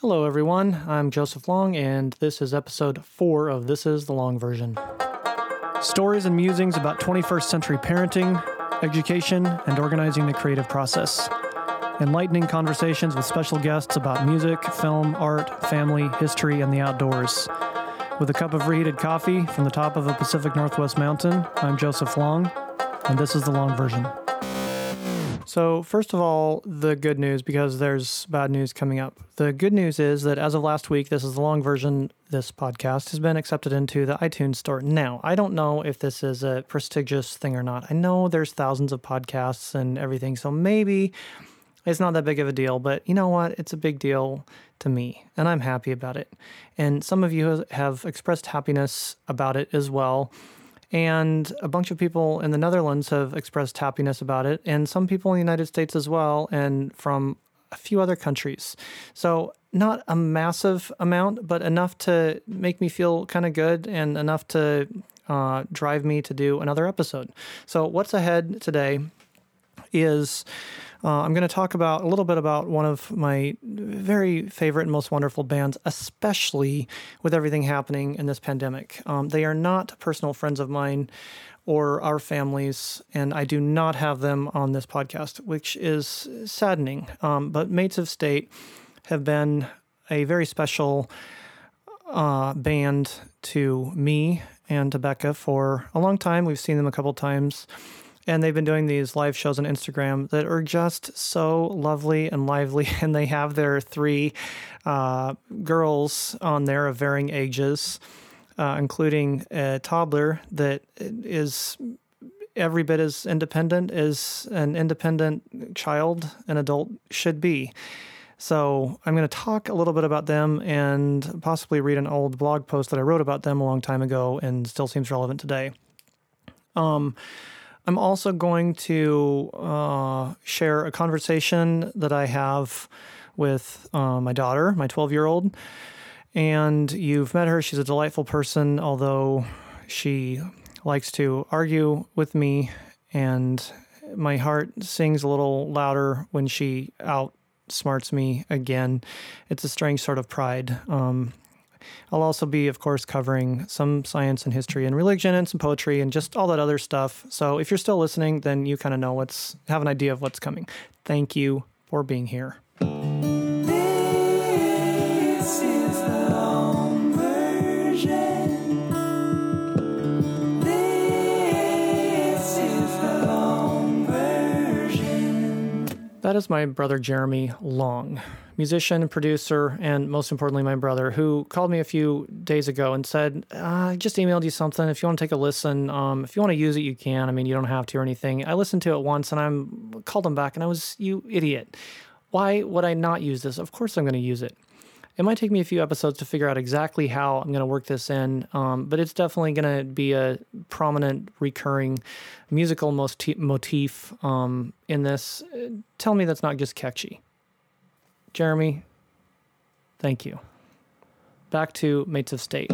Hello, everyone. I'm Joseph Long, and this is episode four of This is the Long Version. Stories and musings about 21st century parenting, education, and organizing the creative process. Enlightening conversations with special guests about music, film, art, family, history, and the outdoors. With a cup of reheated coffee from the top of a Pacific Northwest mountain, I'm Joseph Long, and this is the long version. So, first of all, the good news because there's bad news coming up. The good news is that as of last week, this is the long version. This podcast has been accepted into the iTunes store. Now, I don't know if this is a prestigious thing or not. I know there's thousands of podcasts and everything, so maybe it's not that big of a deal, but you know what? It's a big deal to me, and I'm happy about it. And some of you have expressed happiness about it as well. And a bunch of people in the Netherlands have expressed happiness about it, and some people in the United States as well, and from a few other countries. So, not a massive amount, but enough to make me feel kind of good and enough to uh, drive me to do another episode. So, what's ahead today is uh, I'm going to talk about a little bit about one of my very favorite and most wonderful bands, especially with everything happening in this pandemic. Um, they are not personal friends of mine or our families, and I do not have them on this podcast, which is saddening. Um, but Mates of State have been a very special uh, band to me and to Becca for a long time. We've seen them a couple times and they've been doing these live shows on Instagram that are just so lovely and lively. And they have their three uh, girls on there of varying ages, uh, including a toddler that is every bit as independent as an independent child, an adult should be. So, I'm going to talk a little bit about them and possibly read an old blog post that I wrote about them a long time ago and still seems relevant today. Um, I'm also going to uh, share a conversation that I have with uh, my daughter, my 12 year old. And you've met her. She's a delightful person, although she likes to argue with me. And my heart sings a little louder when she outsmarts me again. It's a strange sort of pride. Um, I'll also be, of course, covering some science and history and religion and some poetry and just all that other stuff. So if you're still listening, then you kind of know what's, have an idea of what's coming. Thank you for being here. That is my brother Jeremy Long, musician, producer, and most importantly, my brother, who called me a few days ago and said, I just emailed you something. If you want to take a listen, um, if you want to use it, you can. I mean, you don't have to or anything. I listened to it once and I called him back and I was, you idiot. Why would I not use this? Of course I'm going to use it. It might take me a few episodes to figure out exactly how I'm going to work this in, um, but it's definitely going to be a prominent, recurring musical motif um, in this. Tell me that's not just catchy. Jeremy, thank you. Back to Mates of State.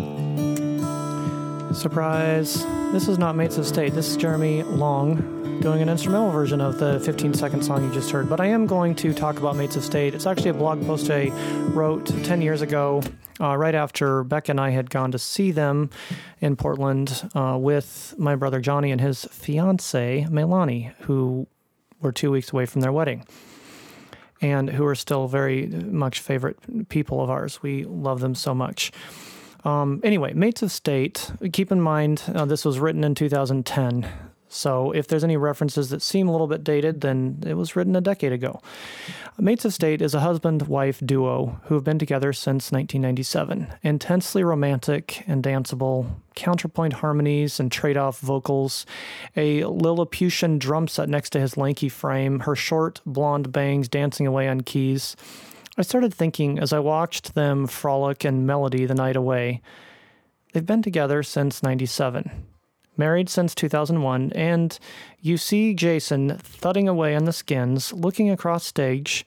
Surprise. This is not Mates of State. This is Jeremy Long doing an instrumental version of the 15 second song you just heard. But I am going to talk about Mates of State. It's actually a blog post I wrote 10 years ago, uh, right after Beck and I had gone to see them in Portland uh, with my brother Johnny and his fiance, Melanie, who were two weeks away from their wedding. And who are still very much favorite people of ours. We love them so much. Um, anyway, Mates of State, keep in mind uh, this was written in 2010. So if there's any references that seem a little bit dated, then it was written a decade ago. Mates of State is a husband wife duo who have been together since 1997. Intensely romantic and danceable, counterpoint harmonies and trade off vocals, a Lilliputian drum set next to his lanky frame, her short blonde bangs dancing away on keys. I started thinking as I watched them frolic and melody the night away. They've been together since 97 married since 2001, and you see Jason thudding away on the skins, looking across stage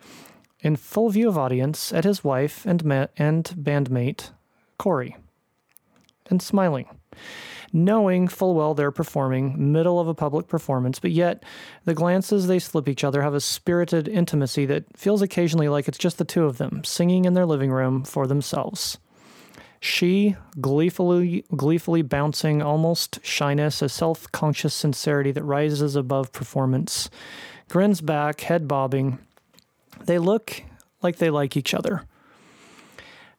in full view of audience at his wife and, ma- and bandmate, Kori, and smiling. Knowing full well they're performing, middle of a public performance, but yet the glances they slip each other have a spirited intimacy that feels occasionally like it's just the two of them, singing in their living room for themselves. She, gleefully, gleefully bouncing almost shyness, a self conscious sincerity that rises above performance, grins back, head bobbing. They look like they like each other.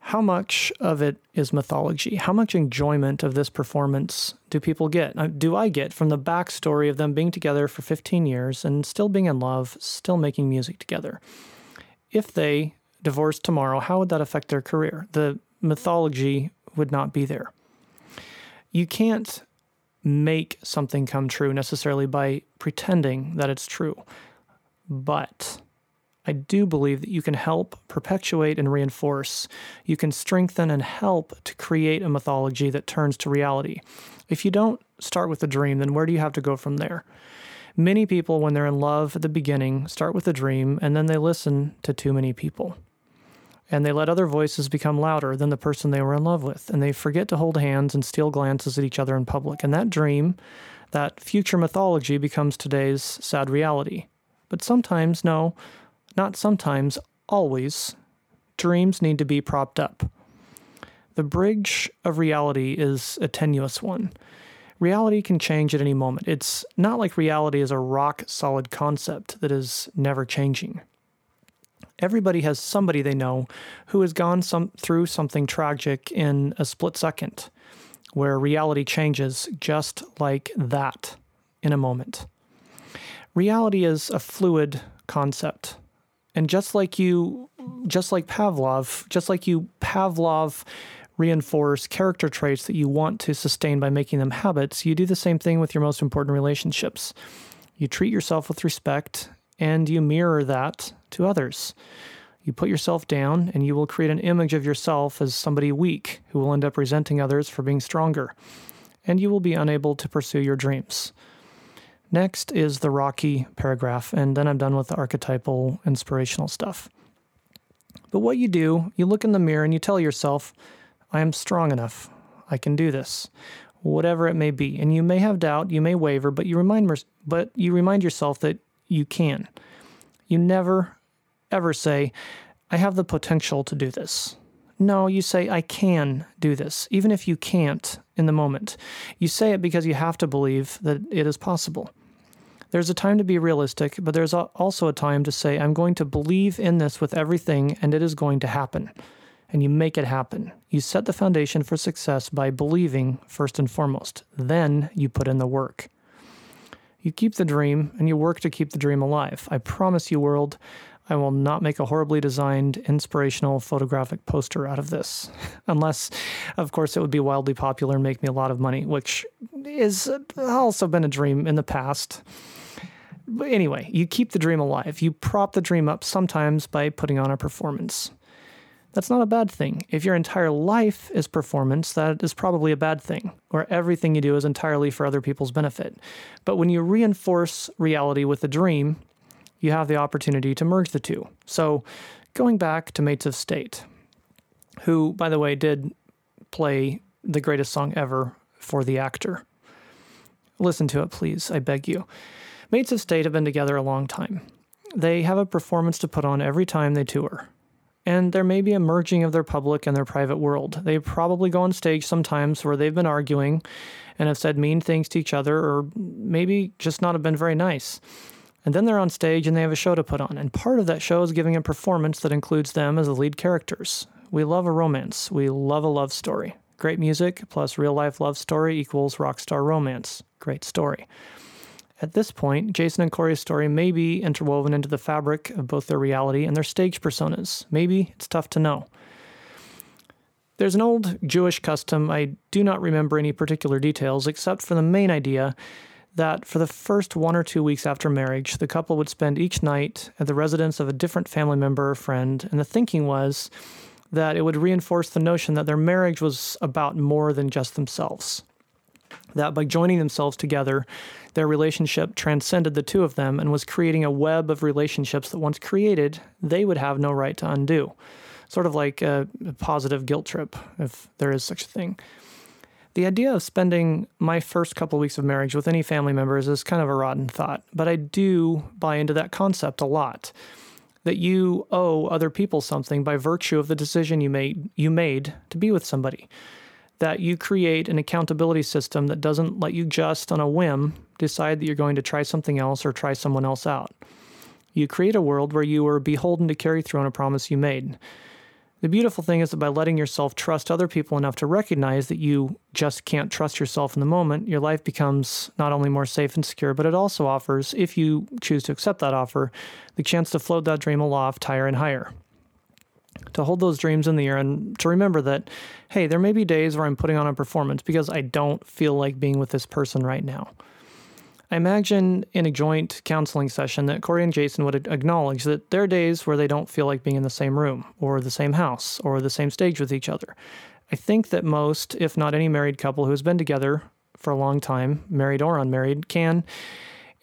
How much of it is mythology? How much enjoyment of this performance do people get? Do I get from the backstory of them being together for 15 years and still being in love, still making music together? If they divorced tomorrow, how would that affect their career? The mythology would not be there. You can't make something come true necessarily by pretending that it's true. But I do believe that you can help perpetuate and reinforce. You can strengthen and help to create a mythology that turns to reality. If you don't start with a dream, then where do you have to go from there? Many people, when they're in love at the beginning, start with a dream and then they listen to too many people and they let other voices become louder than the person they were in love with, and they forget to hold hands and steal glances at each other in public. And that dream, that future mythology, becomes today's sad reality. But sometimes, no, not sometimes, always, dreams need to be propped up. The bridge of reality is a tenuous one. Reality can change at any moment. It's not like reality is a rock solid concept that is never changing. Everybody has somebody they know who has gone some through something tragic in a split second, where reality changes just like that in a moment. Reality is a fluid concept. And just like you just like Pavlov, just like you Pavlov reinforce character traits that you want to sustain by making them habits, you do the same thing with your most important relationships. You treat yourself with respect and you mirror that to others. You put yourself down and you will create an image of yourself as somebody weak who will end up resenting others for being stronger. And you will be unable to pursue your dreams. Next is the rocky paragraph, and then I'm done with the archetypal inspirational stuff. But what you do, you look in the mirror and you tell yourself, I am strong enough. I can do this. Whatever it may be. And you may have doubt, you may waver, but you remind but you remind yourself that you can. You never, ever say, I have the potential to do this. No, you say, I can do this, even if you can't in the moment. You say it because you have to believe that it is possible. There's a time to be realistic, but there's also a time to say, I'm going to believe in this with everything and it is going to happen. And you make it happen. You set the foundation for success by believing first and foremost. Then you put in the work. You keep the dream and you work to keep the dream alive. I promise you, world, I will not make a horribly designed, inspirational photographic poster out of this. Unless, of course, it would be wildly popular and make me a lot of money, which is also been a dream in the past. But anyway, you keep the dream alive. You prop the dream up sometimes by putting on a performance. That's not a bad thing. If your entire life is performance, that is probably a bad thing, or everything you do is entirely for other people's benefit. But when you reinforce reality with a dream, you have the opportunity to merge the two. So, going back to Mates of State, who, by the way, did play the greatest song ever for the actor. Listen to it, please, I beg you. Mates of State have been together a long time. They have a performance to put on every time they tour and there may be a merging of their public and their private world. They probably go on stage sometimes where they've been arguing and have said mean things to each other, or maybe just not have been very nice. And then they're on stage and they have a show to put on. And part of that show is giving a performance that includes them as the lead characters. We love a romance, we love a love story. Great music plus real life love story equals rock star romance. Great story. At this point, Jason and Kori's story may be interwoven into the fabric of both their reality and their stage personas. Maybe it's tough to know. There's an old Jewish custom, I do not remember any particular details, except for the main idea that for the first one or two weeks after marriage, the couple would spend each night at the residence of a different family member or friend, and the thinking was that it would reinforce the notion that their marriage was about more than just themselves. That by joining themselves together, their relationship transcended the two of them and was creating a web of relationships that once created, they would have no right to undo. Sort of like a, positive guilt trip, if there is such a thing. The idea of spending my first couple weeks of marriage with any family members is kind of a rotten thought, but I do buy into that concept a lot. That you owe other people something by virtue of the decision you made you made to be with somebody. That you create an accountability system that doesn't let you just on a whim decide that you're going to try something else or try someone else out. You create a world where you are beholden to carry through on a promise you made. The beautiful thing is that by letting yourself trust other people enough to recognize that you just can't trust yourself in the moment, your life becomes not only more safe and secure, but it also offers, if you choose to accept that offer, the chance to float that dream aloft higher and higher. To hold those dreams in the air and to remember that, hey, there may be days where I'm putting on a performance because I don't feel like being with this person right now. I imagine in a joint counseling session that Kori and Jason would acknowledge that there are days where they don't feel like being in the same room or the same house or the same stage with each other. I think that most, if not any married couple who has been together for a long time, married or unmarried, can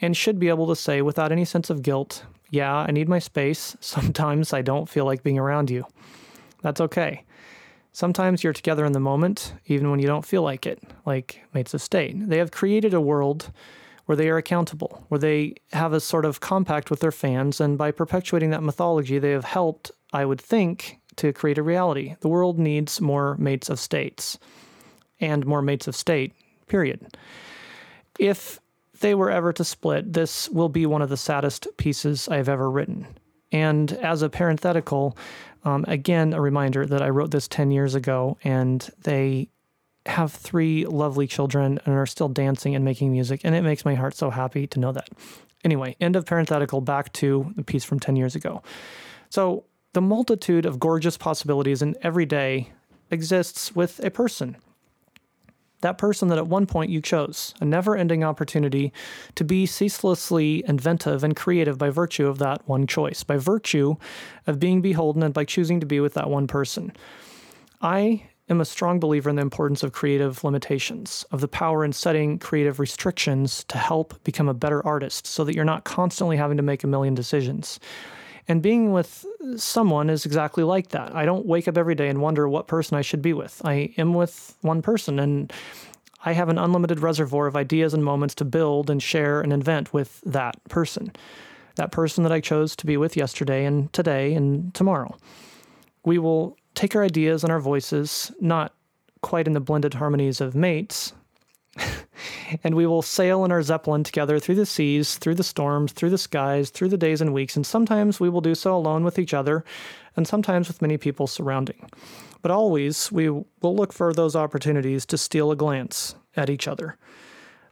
and should be able to say without any sense of guilt, yeah, I need my space. Sometimes I don't feel like being around you. That's okay. Sometimes you're together in the moment, even when you don't feel like it, like Mates of State. They have created a world where they are accountable, where they have a sort of compact with their fans, and by perpetuating that mythology, they have helped, I would think, to create a reality. The world needs more mates of states and more mates of state, period. If they were ever to split, this will be one of the saddest pieces I've ever written. And as a parenthetical, um, again, a reminder that I wrote this 10 years ago and they have three lovely children and are still dancing and making music, and it makes my heart so happy to know that. Anyway, end of parenthetical, back to the piece from 10 years ago. So, the multitude of gorgeous possibilities in every day exists with a person. That person that at one point you chose, a never ending opportunity to be ceaselessly inventive and creative by virtue of that one choice, by virtue of being beholden and by choosing to be with that one person. I am a strong believer in the importance of creative limitations, of the power in setting creative restrictions to help become a better artist so that you're not constantly having to make a million decisions. And being with someone is exactly like that. I don't wake up every day and wonder what person I should be with. I am with one person and I have an unlimited reservoir of ideas and moments to build and share and invent with that person. That person that I chose to be with yesterday and today and tomorrow. We will take our ideas and our voices, not quite in the blended harmonies of mates, and we will sail in our Zeppelin together through the seas, through the storms, through the skies, through the days and weeks, and sometimes we will do so alone with each other, and sometimes with many people surrounding. But always we will look for those opportunities to steal a glance at each other.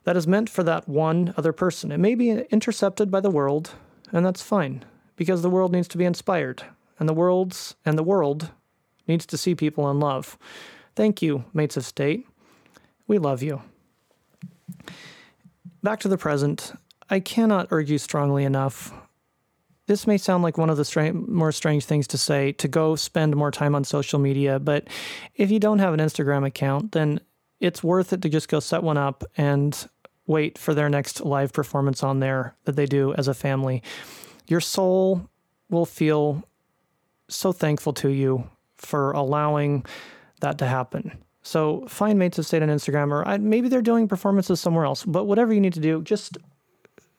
That is meant for that one other person. It may be intercepted by the world, and that's fine, because the world needs to be inspired, and the world's and the world needs to see people in love. Thank you, mates of state. We love you. Back to the present. I cannot argue strongly enough. This may sound like one of the stra- more strange things to say to go spend more time on social media, but if you don't have an Instagram account, then it's worth it to just go set one up and wait for their next live performance on there that they do as a family. Your soul will feel so thankful to you for allowing that to happen. So find Mates of State on Instagram, or maybe they're doing performances somewhere else. But whatever you need to do, just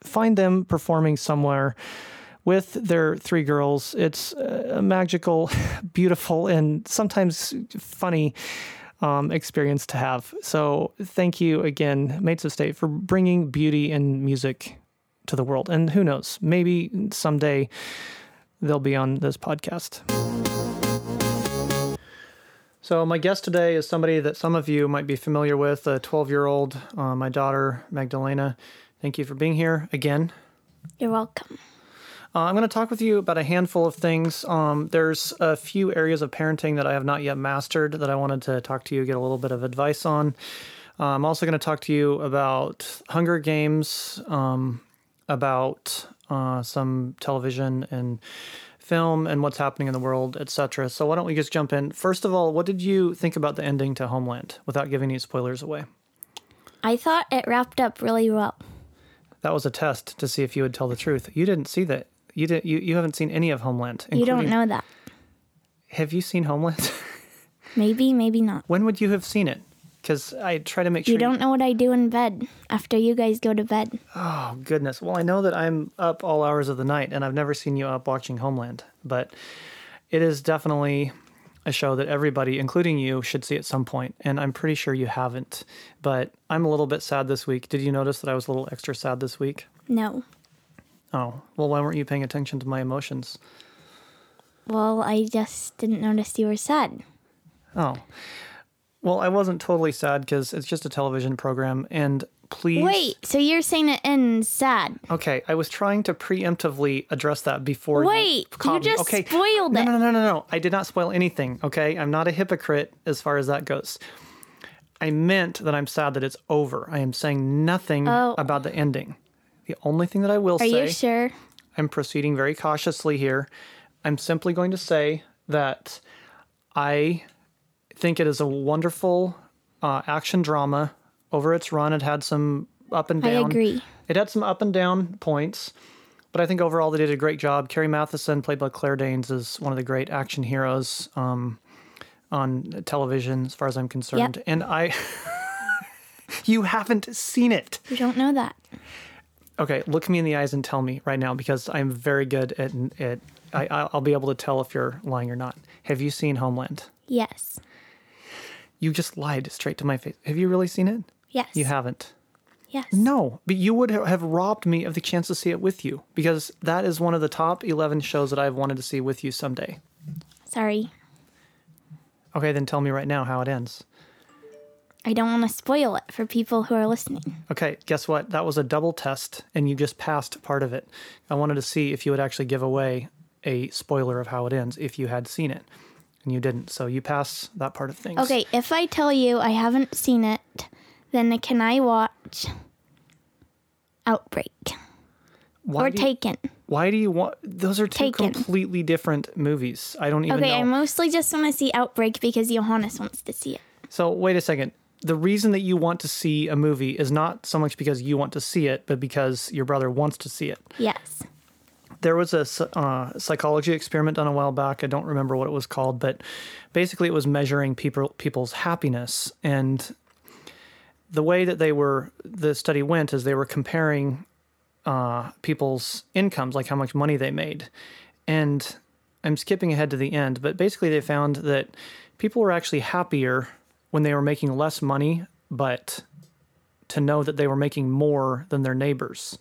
find them performing somewhere with their three girls. It's a magical, beautiful, and sometimes funny um, experience to have. So thank you again, Mates of State, for bringing beauty and music to the world. And who knows, maybe someday they'll be on this podcast. So, my guest today is somebody that some of you might be familiar with a 12 year old, uh, my daughter, Magdalena. Thank you for being here again. You're welcome. Uh, I'm going to talk with you about a handful of things. Um, there's a few areas of parenting that I have not yet mastered that I wanted to talk to you, get a little bit of advice on. Uh, I'm also going to talk to you about Hunger Games, um, about uh, some television and film and what's happening in the world, etc. So why don't we just jump in? First of all, what did you think about the ending to Homeland without giving any spoilers away? I thought it wrapped up really well. That was a test to see if you would tell the truth. You didn't see that. You didn't. You, you haven't seen any of Homeland. You don't know that. Have you seen Homeland? maybe, maybe not. When would you have seen it? Because I try to make sure You don't know what I do in bed after you guys go to bed. Oh goodness. Well, I know that I'm up all hours of the night, and I've never seen you up watching Homeland, but it is definitely a show that everybody, including you, should see at some point, and I'm pretty sure you haven't. But I'm a little bit sad this week. Did you notice that I was a little extra sad this week? No. Oh, well, why weren't you paying attention to my emotions? Well, I just didn't notice you were sad. Oh, well, I wasn't totally sad because it's just a television program, and please. Wait, so you're saying it ends sad? Okay, I was trying to preemptively address that before. Wait, you, you just okay. spoiled no, it. No, no, no, no. No. I did not spoil anything. Okay, I'm not a hypocrite as far as that goes. I meant that I'm sad that it's over. I am saying nothing Oh. about the ending. The only thing that I will Are say, you sure? I'm proceeding very cautiously here. I'm simply going to say that I think it is a wonderful uh, action drama. Over its run, it had some up and down. I agree. It had some up and down points, but I think overall they did a great job. Carrie Mathison, played by Claire Danes, is one of the great action heroes um, on television, as far as I'm concerned. And I, you haven't seen it. You don't know that. Okay, look me in the eyes and tell me right now because I'm very good at it. I, I'll be able to tell if you're lying or not. Have you seen Homeland? Yes. You just lied straight to my face. Have you really seen it? Yes. You haven't. Yes. No, but you would have robbed me of the chance to see it with you because that is one of the top 11 shows that I've wanted to see with you someday. Sorry. Okay, then tell me right now how it ends. I don't want to spoil it for people who are listening. Okay, guess what? That was a double test and you just passed part of it. I wanted to see if you would actually give away a spoiler of how it ends if you had seen it. And you didn't. So you pass that part of things. Okay, if I tell you I haven't seen it, then can I watch Outbreak Why or you, Taken? Why do you want those are two Taken. completely different movies. I don't even Okay, know. I mostly just want to see Outbreak because Johannes wants to see it. So wait a second. The reason that you want to see a movie is not so much because you want to see it, but because your brother wants to see it. Yes. There was a uh, psychology experiment done a while back. I don't remember what it was called, but basically it was measuring people people's happiness. And the way that they were, the study went is they were comparing uh, people's incomes, like how much money they made. And I'm skipping ahead to the end, but basically they found that people were actually happier when they were making less money, but to know that they were making more than their neighbors.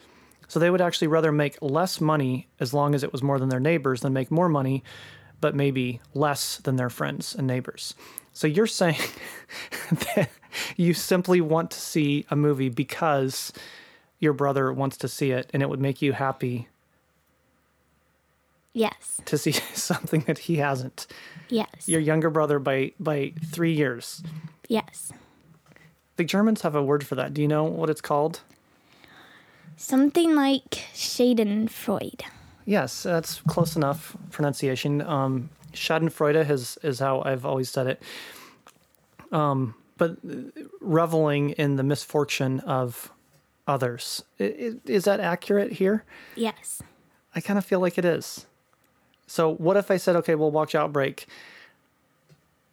So they would actually rather make less money as long as it was more than their neighbors than make more money, but maybe less than their friends and neighbors. So you're saying that you simply want to see a movie because your brother wants to see it and it would make you happy Yes. to see something that he hasn't. Yes. Your younger brother by by 3 years. yes. The Germans have a word for that. Do you know what it's called? Something like Schadenfreude. Yes, that's close enough pronunciation. Um, Schadenfreude is is how I've always said it. Um, but reveling in the misfortune of others I- i- is that accurate here? Yes. I kind of feel like it is. So what if I said, okay, we'll watch Outbreak.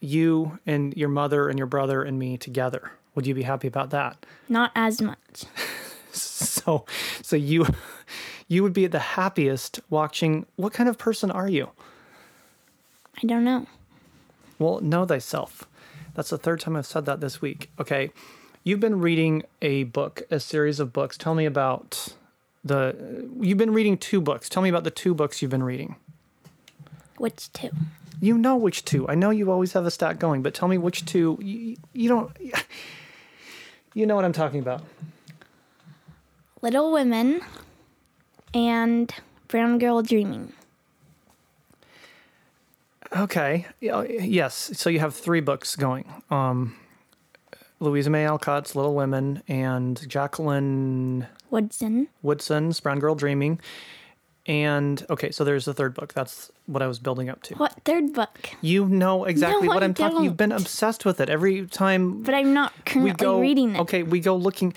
You and your mother and your brother and me together. Would you be happy about that? Not as much. So, so you, you would be the happiest watching. What kind of person are you? I don't know. Well, know thyself. That's the third time I've said that this week. Okay. You've been reading a book, a series of books. Tell me about the. You've been reading two books. Tell me about the two books you've been reading. Which two? You know which two. I know you always have a stack going, but tell me which two. You, you don't. You know what I'm talking about. Little Women and Brown Girl Dreaming. Okay. Yes. So you have three books going. Um, Louisa May Alcott's Little Women and Jacqueline Woodson. Woodson's Brown Girl Dreaming. And okay, so there's the third book. That's what I was building up to. What third book? You know exactly No, what I I'm talking. You've been obsessed with it every time But I'm not we currently go. reading it. Okay, we go looking.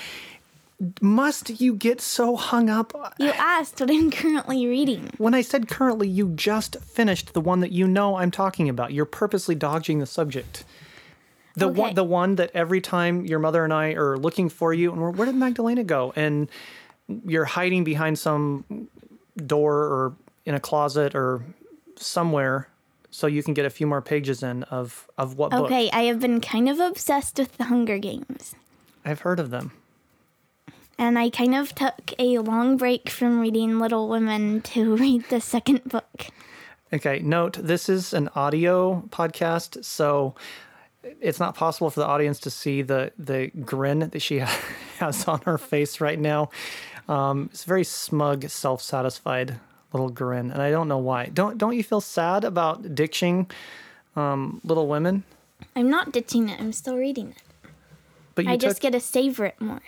Must you get so hung up? You asked what I'm currently reading. When I said currently, you just finished the one that you know I'm talking about. You're purposely dodging the subject. The Okay. one, the one that every time your mother and I are looking for you, and we're, where did Magdalena go? And you're hiding behind some door or in a closet or somewhere, so you can get a few more pages in of of what book. Okay, I have been kind of obsessed with the Hunger Games. I've heard of them. And I kind of took a long break from reading Little Women to read the second book. Okay, note this is an audio podcast, so it's not possible for the audience to see the the grin that she has on her face right now. Um, it's a very smug, self-satisfied little grin, and I don't know why. Don't don't you feel sad about ditching um, Little Women? I'm not ditching it, I'm still reading it. But you I took, just get to savor it more.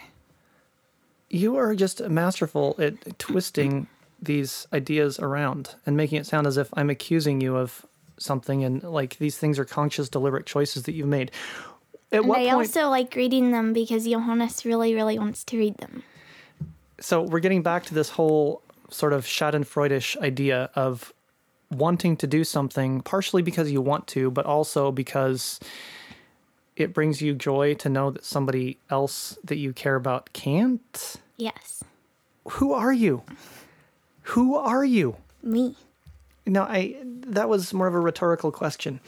You are just masterful at twisting these ideas around and making it sound as if I'm accusing you of something, and like these things are conscious, deliberate choices that you've made. At And what I point? also like reading them because Johannes really, really wants to read them. so we're getting back to this whole sort of Schadenfreudish idea of wanting to do something partially because you want to, but also because it brings you joy to know that somebody else that you care about can't. Yes, Who are you? Who are you? me. No, I that was more of a rhetorical question.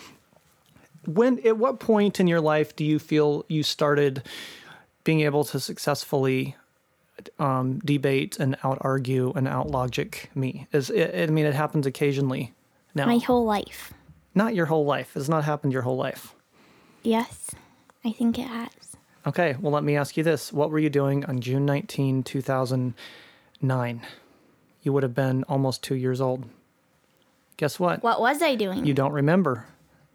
When at what point in your life do you feel you started being able to successfully um, debate and out argue and out logic me? Is it, I mean it happens occasionally now. My whole life. not your whole life. It's not happened your whole life. Yes, I think it has. Okay, well let me ask you this. What were you doing on June 19, 2009? You would have been almost 2 years old. Guess what? What was I doing? You don't remember.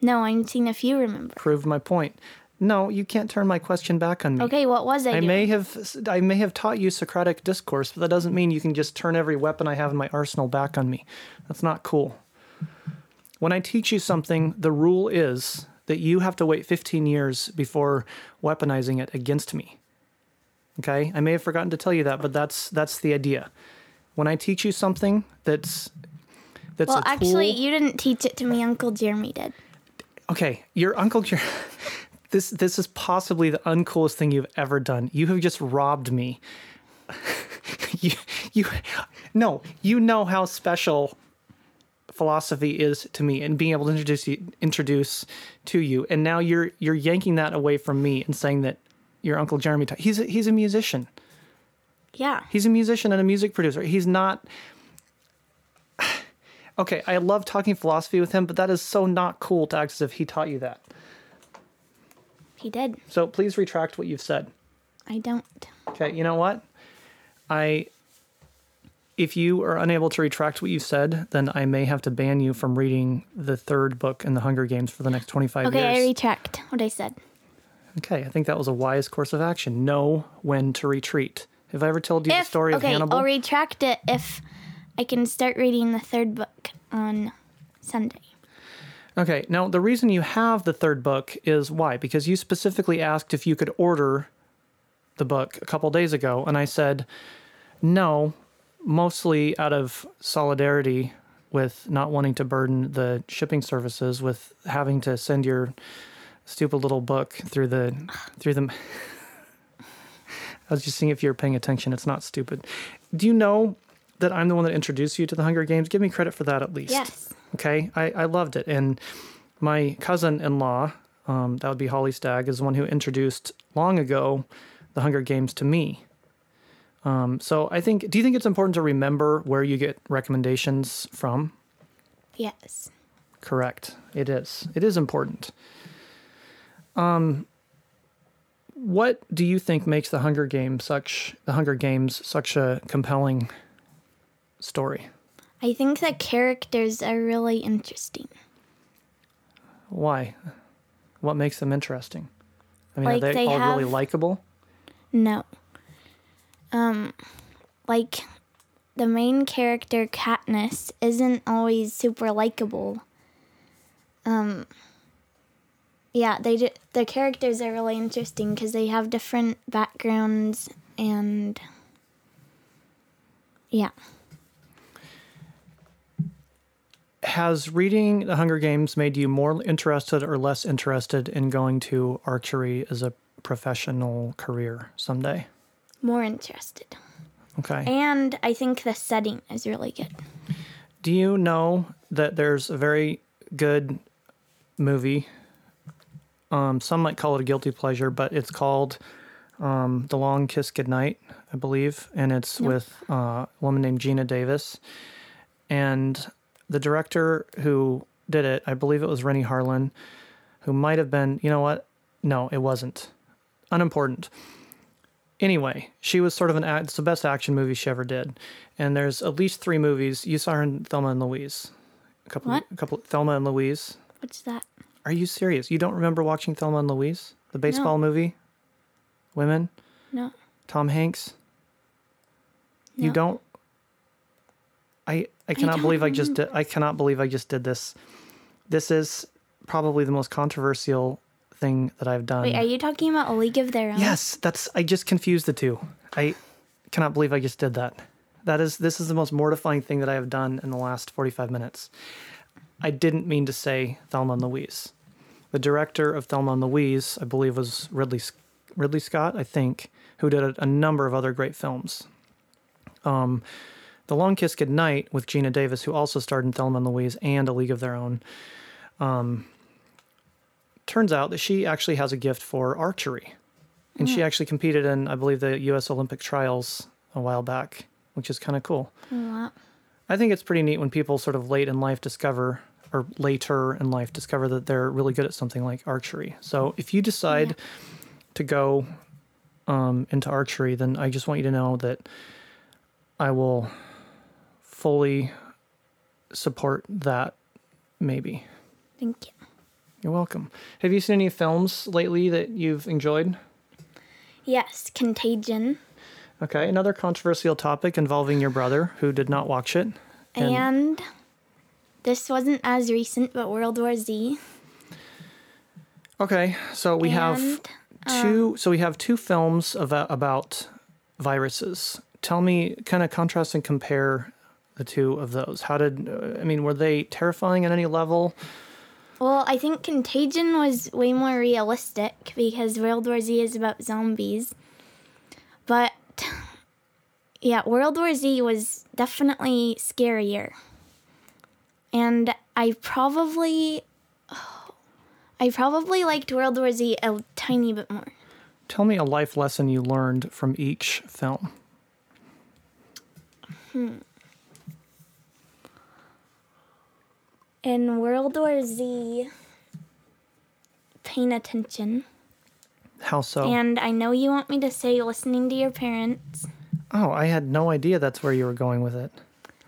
no, I'm seeing if you remember. Prove my point. No, you can't turn my question back on me. Okay, what was I, I doing? may have I may have taught you Socratic discourse, but that doesn't mean you can just turn every weapon I have in my arsenal back on me. That's not cool. When I teach you something, the rule is that you have to wait 15 years before weaponizing it against me. Okay? I may have forgotten to tell you that, but that's that's the idea. When I teach you something that's that's well, a tool, actually, you didn't teach it to me. Uncle Jeremy did. okay, your uncle Jer- this this is possibly the uncoolest thing you've ever done. You have just robbed me. you you no, you know how special philosophy is to me and being able to introduce you, introduce to you and now you're you're yanking that away from me and saying that your uncle Jeremy he's a, he's a musician. Yeah. He's a musician and a music producer. He's not. Okay, I love talking philosophy with him, but that is so not cool to act as if he taught you that. He did. So please retract what you've said. I don't. Okay, you know what? I. If you are unable to retract what you've said, then I may have to ban you from reading the third book in the Hunger Games for the next 25 Okay, I years. retract what I said. okay, I think that was a wise course of action. Know when to retreat. Have I ever told you the story okay, of Hannibal? I'll retract it if I can start reading the third book on Sunday. Okay, now the reason you have the third book is why? Because you specifically asked if you could order the book a couple days ago, and I said no, mostly out of solidarity with not wanting to burden the shipping services with having to send your stupid little book through the through the I was just seeing if you're paying attention. It's not stupid. Do you know that I'm the one that introduced you to the Hunger Games? Give me credit for that at least. Yes. Okay, I, I loved it. And my cousin in law, um, that would be Holly Stagg, is the one who introduced long ago the Hunger Games to me. Um, so I think, do you think it's important to remember where you get recommendations from? Yes. Correct. It is. It is important. Um, what do you think makes the Hunger Games such the Hunger Games such a compelling story? I think the characters are really interesting. Why? What makes them interesting? I mean, Like, are they, they all really likable? No. Um like the main character Katniss isn't always super likable. Um yeah, they the characters are really interesting cuz they have different backgrounds and yeah. has reading The Hunger Games made you more interested or less interested in going to archery as a professional career someday? More interested. Okay. And I think the setting is really good. Do you know that there's a very good movie? Um, some might call it a guilty pleasure, but it's called um, The Long Kiss Goodnight, I believe, and it's with uh, a woman named Geena Davis. And the director who did it, I believe it was Renny Harlin, who might have been, you know what? No, it wasn't. Unimportant. Anyway, she was sort of an act, it's the best action movie she ever did. And there's at least three movies. You saw her in Thelma and Louise. A couple, What? a couple, Thelma and Louise. What's that? Are you serious? You don't remember watching Thelma and Louise? The baseball movie? Women? No. Tom Hanks? You don't I I cannot don't believe I just did, I cannot believe I just did this. This is probably the most controversial thing that I've done. Wait, are you talking about A League of Their Own? Yes, that's I just confused the two. I cannot believe I just did that. That is this is the most mortifying thing that I have done in the last 45 minutes. I didn't mean to say Thelma and Louise. The director of Thelma and Louise, I believe was Ridley Ridley Scott, I think, who did a, a number of other great films. Um The Long Kiss Goodnight with Geena Davis, who also starred in Thelma and Louise and A League of Their Own. Um, turns out that she actually has a gift for archery. And she actually competed in, I believe, the U.S. Olympic trials a while back, which is kind of cool. Wow. I think it's pretty neat when people sort of late in life discover, or later in life discover that they're really good at something like archery. So if you decide to go um, into archery, then I just want you to know that I will fully support that. Maybe. Thank you. You're welcome. Have you seen any films lately that you've enjoyed? Yes, Contagion. Okay, another controversial topic involving your brother who did not watch it. And- And, this wasn't as recent, but World War Z. Okay, so we have And, two. so we have two films about about viruses. Tell me, kind of contrast and compare the two of those. How did uh, I mean? Were they terrifying at any level? Well, I think Contagion was way more realistic because World War Z is about zombies. But yeah, World War Z was definitely scarier. And I probably I probably liked World War Z a tiny bit more. Tell me a life lesson you learned from each film. Hmm. In World War Z, paying attention. How so? And I know you want me to say listening to your parents. oh, I had no idea that's where you were going with it.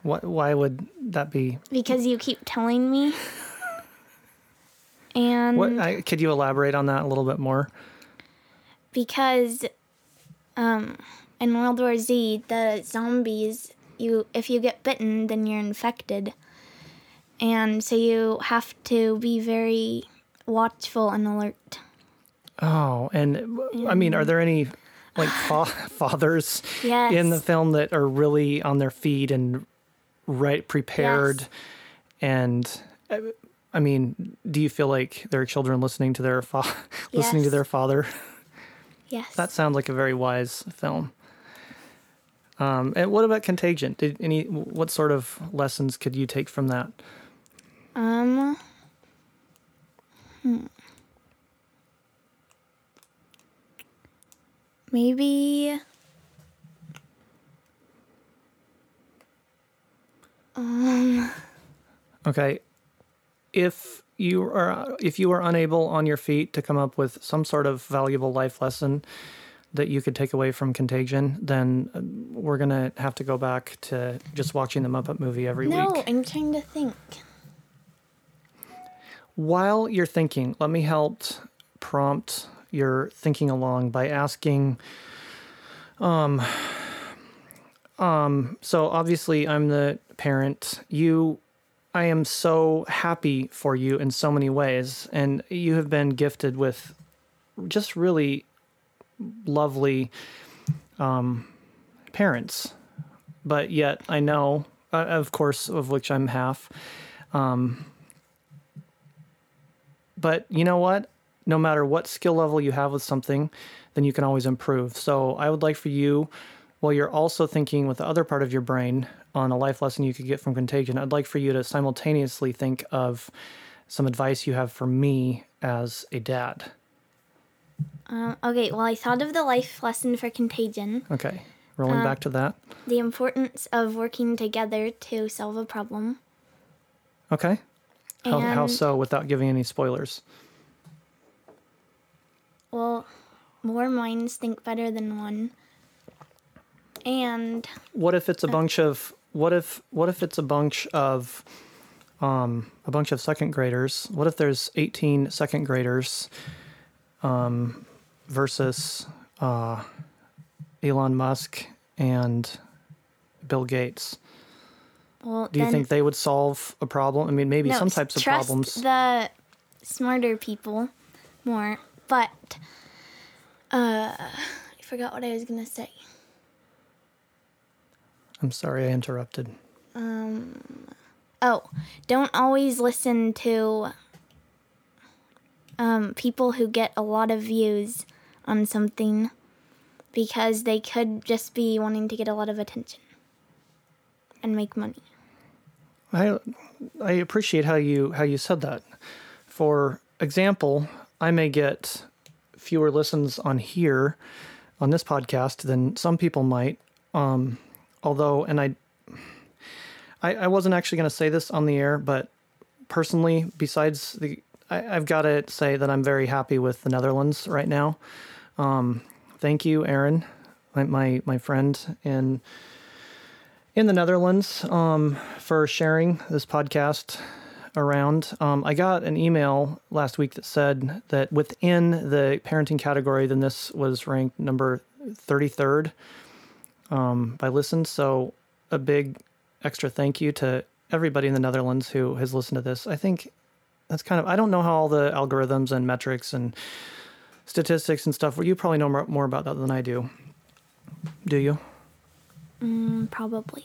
What? Why would that be? because you keep telling me. And What? I, could you elaborate on that a little bit more? because um, in World War Z, the zombies, you if you get bitten, then you're infected, and so you have to be very watchful and alert. Oh, and I mean, are there any like fa- fathers Yes. in the film that are really on their feet and right prepared? Yes. And I mean, do you feel like there are children listening to their fa- listening to their father? Yes. That sounds like a very wise film. Um, and what about Contagion? Did any what sort of lessons could you take from that? Um. hmm. Maybe. Um. Okay, if you are if you are unable on your feet to come up with some sort of valuable life lesson that you could take away from Contagion, then uh, we're gonna have to go back to just watching the Muppet movie every No, week. No, I'm trying to think. While you're thinking, let me help prompt your thinking along by asking. Um. Um. So obviously, I'm the parent. You I am so happy for you in so many ways, and you have been gifted with just really lovely um, parents. But yet, I know, uh, of course, of which I'm half, Um, but you know what? No matter what skill level you have with something, then you can always improve. So I would like for you, while you're also thinking with the other part of your brain on a life lesson you could get from contagion, I'd like for you to simultaneously think of some advice you have for me as a dad. Um, okay, well, I thought of the life lesson for contagion Okay, rolling back to that. the importance of working together to solve a problem. Okay. How, how so without giving any spoilers? Well, more minds think better than one. And what if it's a bunch of what if what if it's a bunch of um, a bunch of second graders what if there's 18 second graders um, versus uh, elon musk and bill gates well, do you think they would solve a problem i mean maybe no, some types of trust problems the smarter people more. But uh, I forgot what I was gonna say. i'm sorry i interrupted Um. Oh, don't always listen to um, people who get a lot of views on something because they could just be wanting to get a lot of attention and make money. I I appreciate how you how you said that. For example, I may get fewer listens on here on this podcast than some people might. Um, although, and I, I, I wasn't actually going to say this on the air, but personally, besides the, I, I've got to say that I'm very happy with the Netherlands right now. Um, thank you, Aaron, my my, my friend in in the Netherlands um, for sharing this podcast around. Um, I got an email last week that said that within the parenting category, then this was ranked number 33rd um, by listens. So a big extra thank you to everybody in the Netherlands who has listened to this. I think that's kind of, I don't know how all the algorithms and metrics and statistics and stuff, well, you probably know more, more about that than I do. Do you? Mm, probably.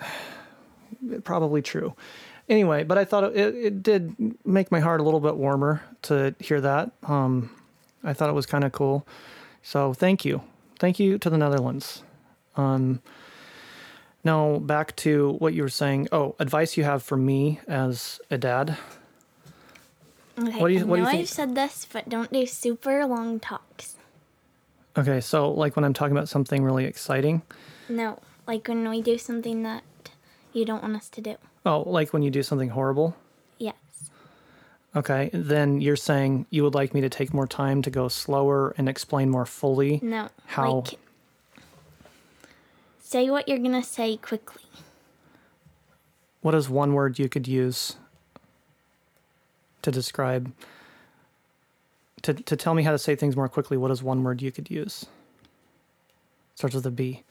probably true. Anyway, but I thought it, it did make my heart a little bit warmer to hear that. Um, I thought it was kind of cool. So thank you. Thank you to the Netherlands. Um, now back to what you were saying. Oh, advice you have for me as a dad. Okay, What do you- I what do you know think- I've said this, but don't do super long talks. Okay, so like when I'm talking about something really exciting. No, like when we do something that you don't want us to do. Oh, like when you do something horrible. Yes. Okay, then you're saying you would like me to take more time to go slower and explain more fully. No. How? Like, say what you're gonna say quickly. What is one word you could use to describe to to tell me how to say things more quickly? What is one word you could use? Starts with a B.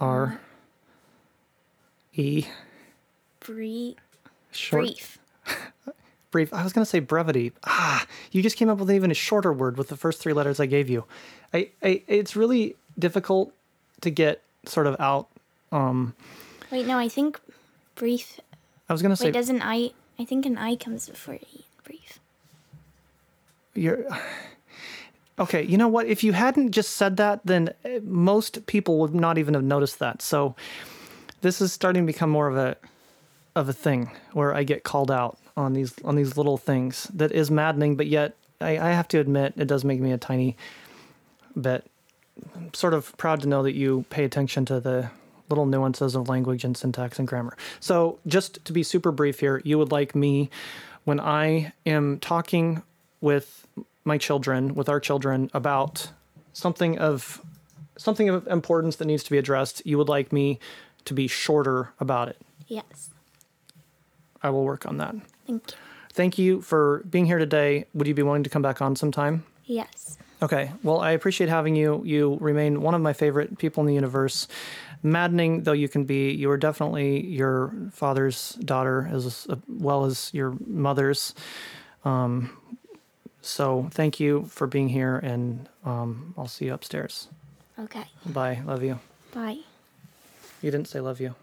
R. E. Brief. Short. Brief. Brief. I was going to say brevity. Ah, you just came up with even a shorter word with the first three letters I gave you. I, I it's really difficult to get sort of out. Wait, no, I think brief. I was going to say Wait, doesn't I? I think an I comes before E. Brief. You're okay. You know what? If you hadn't just said that, then uh, most people would not even have noticed that. So this is starting to become more of a of a thing where I get called out on these on these little things. That is maddening, but yet I, I have to admit it does make me a tiny bit sort of proud to know that you pay attention to the little nuances of language and syntax and grammar. So, just to be super brief here, you would like me when I am talking with my children, with our children about something of something of importance that needs to be addressed, you would like me to be shorter about it. Yes. I will work on that. Thank you. Thank you for being here today. Would you be willing to come back on sometime? Yes. Okay. Well, I appreciate having you. You remain one of my favorite people in the universe. Maddening though you can be, you are definitely your father's daughter as well as your mother's. Um, so thank you for being here, and um, I'll see you upstairs. Okay. Bye. Love you. Bye. You didn't say love you.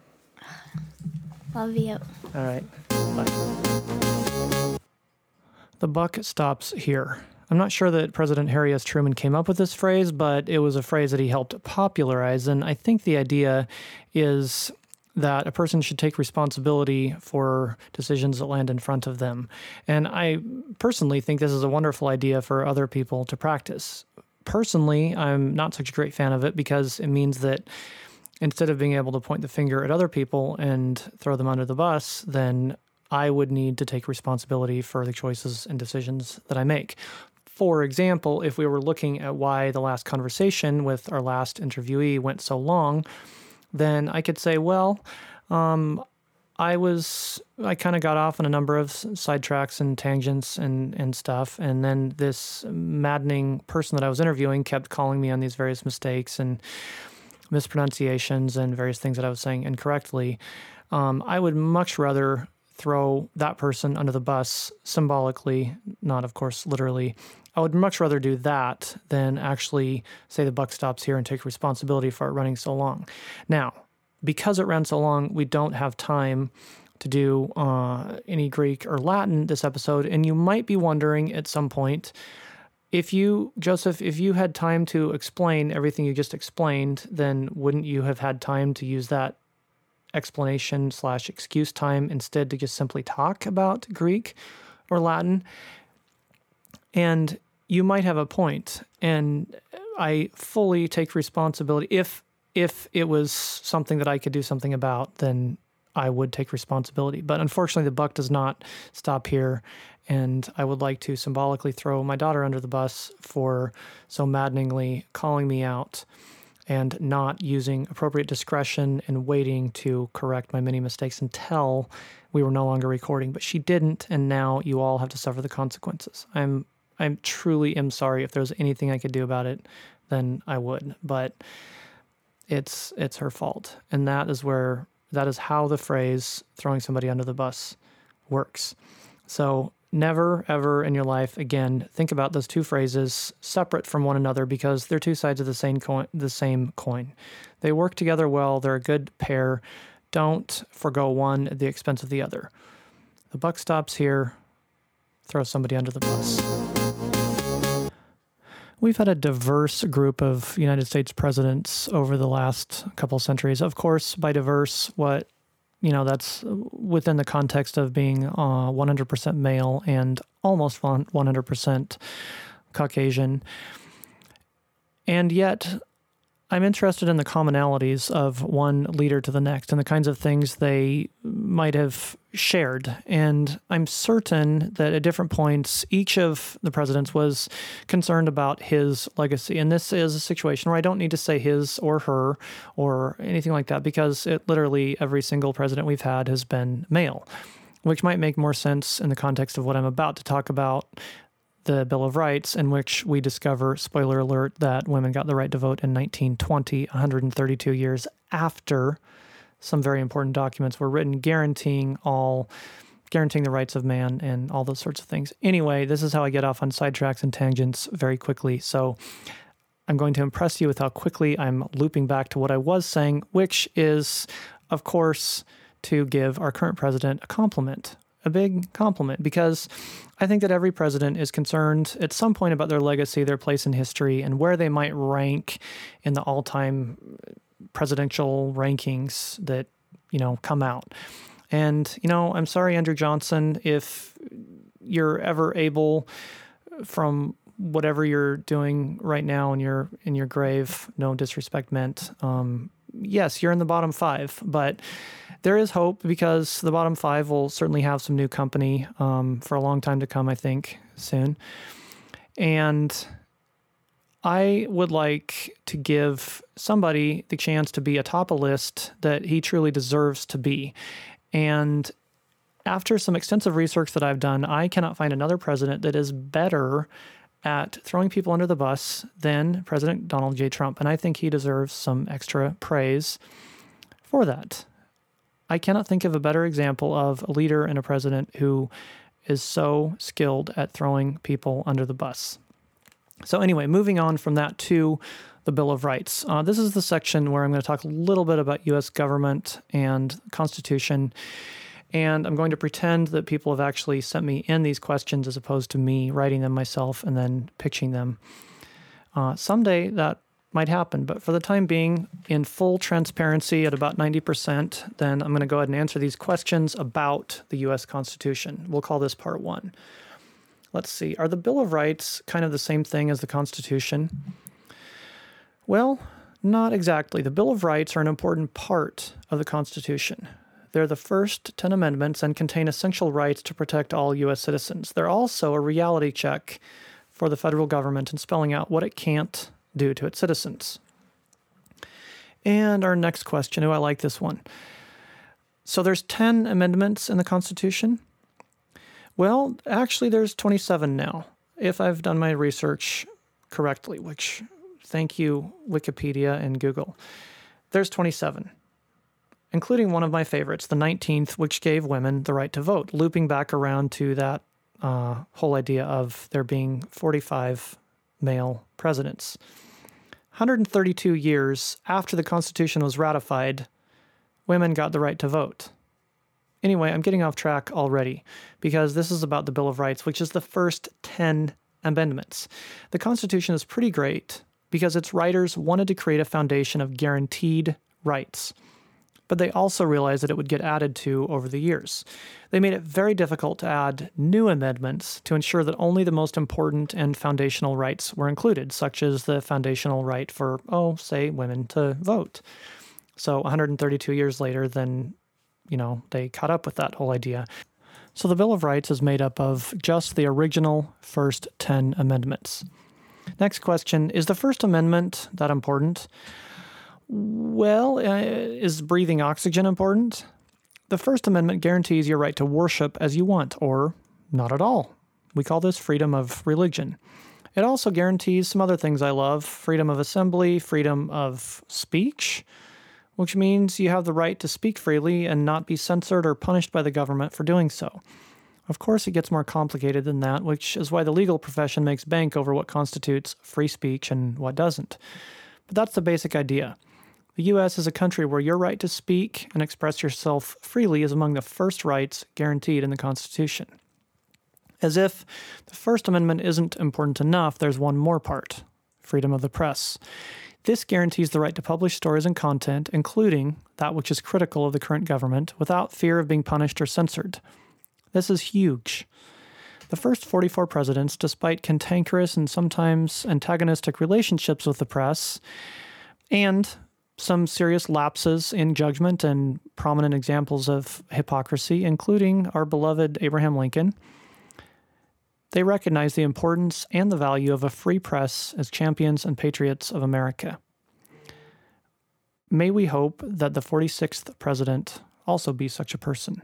Love you. All right. Bye. The buck stops here. I'm not sure that President Harry S. Truman came up with this phrase, but it was a phrase that he helped popularize. And I think the idea is that a person should take responsibility for decisions that land in front of them. And I personally think this is a wonderful idea for other people to practice. Personally, I'm not such a great fan of it because it means that instead of being able to point the finger at other people and throw them under the bus, then I would need to take responsibility for the choices and decisions that I make. For example, if we were looking at why the last conversation with our last interviewee went so long, then I could say, well, um, I was I kind of got off on a number of sidetracks and tangents and and stuff, and then this maddening person that I was interviewing kept calling me on these various mistakes and mispronunciations and various things that I was saying incorrectly. Um, I would much rather throw that person under the bus symbolically, not of course literally. I would much rather do that than actually say the buck stops here and take responsibility for it running so long. Now, because it ran so long, we don't have time to do uh, any Greek or Latin this episode, and you might be wondering at some point if you, Joseph, if you had time to explain everything you just explained, then wouldn't you have had time to use that explanation slash excuse time instead to just simply talk about Greek or Latin? And you might have a point, and I fully take responsibility. If if it was something that I could do something about, then I would take responsibility. But unfortunately, the buck does not stop here. And I would like to symbolically throw my daughter under the bus for so maddeningly calling me out and not using appropriate discretion and waiting to correct my many mistakes until we were no longer recording. But she didn't, and now you all have to suffer the consequences. I'm I truly am sorry. If there's anything I could do about it, then I would. But it's it's her fault, and that is where that is how the phrase "throwing somebody under the bus" works. So never ever in your life again think about those two phrases separate from one another because they're two sides of the same coin the same coin they work together well they're a good pair don't forego one at the expense of the other the buck stops here throw somebody under the bus We've had a diverse group of United States presidents over the last couple centuries. Of course, by diverse, what you know, that's within the context of being uh, 100% male and almost 100% Caucasian. And yet, I'm interested in the commonalities of one leader to the next and the kinds of things they might have shared. And I'm certain that at different points, each of the presidents was concerned about his legacy. And this is a situation where I don't need to say his or her or anything like that because it literally every single president we've had has been male, which might make more sense in the context of what I'm about to talk about the Bill of Rights, in which we discover, spoiler alert, that women got the right to vote in 1920, 132 years after some very important documents were written guaranteeing all guaranteeing the rights of man and all those sorts of things. Anyway, this is how I get off on sidetracks and tangents very quickly. So I'm going to impress you with how quickly I'm looping back to what I was saying, which is, of course, to give our current president a compliment a big compliment because I think that every president is concerned at some point about their legacy, their place in history, and where they might rank in the all time presidential rankings that, you know, come out. And, you know, I'm sorry, Andrew Johnson, if you're ever able from whatever you're doing right now in your in your grave, no disrespect meant. Um, yes, you're in the bottom five, but there is hope because the bottom five will certainly have some new company um, for a long time to come, I think, soon. And I would like to give somebody the chance to be atop a list that he truly deserves to be. And after some extensive research that I've done, I cannot find another president that is better at throwing people under the bus than President Donald J. Trump. And I think he deserves some extra praise for that. I cannot think of a better example of a leader and a president who is so skilled at throwing people under the bus. So, anyway, moving on from that to the Bill of Rights. Uh, this is the section where I'm going to talk a little bit about U.S. government and Constitution. And I'm going to pretend that people have actually sent me in these questions as opposed to me writing them myself and then pitching them. Uh, someday that might happen, but for the time being, in full transparency at about 90%, then I'm going to go ahead and answer these questions about the U.S. Constitution. We'll call this part one. Let's see, are the Bill of Rights kind of the same thing as the Constitution? Well, not exactly. The Bill of Rights are an important part of the Constitution. They're the first 10 amendments and contain essential rights to protect all U.S. citizens. They're also a reality check for the federal government in spelling out what it can't do to its citizens. And our next question, oh, I like this one. So there's 10 amendments in the Constitution. Well, actually, there's 27 now, if I've done my research correctly, which thank you, Wikipedia and Google. There's 27, including one of my favorites, the 19th, which gave women the right to vote, looping back around to that uh, whole idea of there being 45 male presidents. 132 years after the Constitution was ratified, women got the right to vote. Anyway, I'm getting off track already because this is about the Bill of Rights, which is the first 10 amendments. The Constitution is pretty great because its writers wanted to create a foundation of guaranteed rights but they also realized that it would get added to over the years. They made it very difficult to add new amendments to ensure that only the most important and foundational rights were included, such as the foundational right for, oh, say, women to vote. So 132 years later, then, you know, they caught up with that whole idea. So the Bill of Rights is made up of just the original first 10 amendments. Next question Is the First Amendment that important? Well, uh, is breathing oxygen important? The First Amendment guarantees your right to worship as you want, or not at all. We call this freedom of religion. It also guarantees some other things I love freedom of assembly, freedom of speech, which means you have the right to speak freely and not be censored or punished by the government for doing so. Of course, it gets more complicated than that, which is why the legal profession makes bank over what constitutes free speech and what doesn't. But that's the basic idea. The U.S. is a country where your right to speak and express yourself freely is among the first rights guaranteed in the Constitution. As if the First Amendment isn't important enough, there's one more part freedom of the press. This guarantees the right to publish stories and content, including that which is critical of the current government, without fear of being punished or censored. This is huge. The first 44 presidents, despite cantankerous and sometimes antagonistic relationships with the press, and some serious lapses in judgment and prominent examples of hypocrisy, including our beloved Abraham Lincoln. They recognize the importance and the value of a free press as champions and patriots of America. May we hope that the 46th president also be such a person.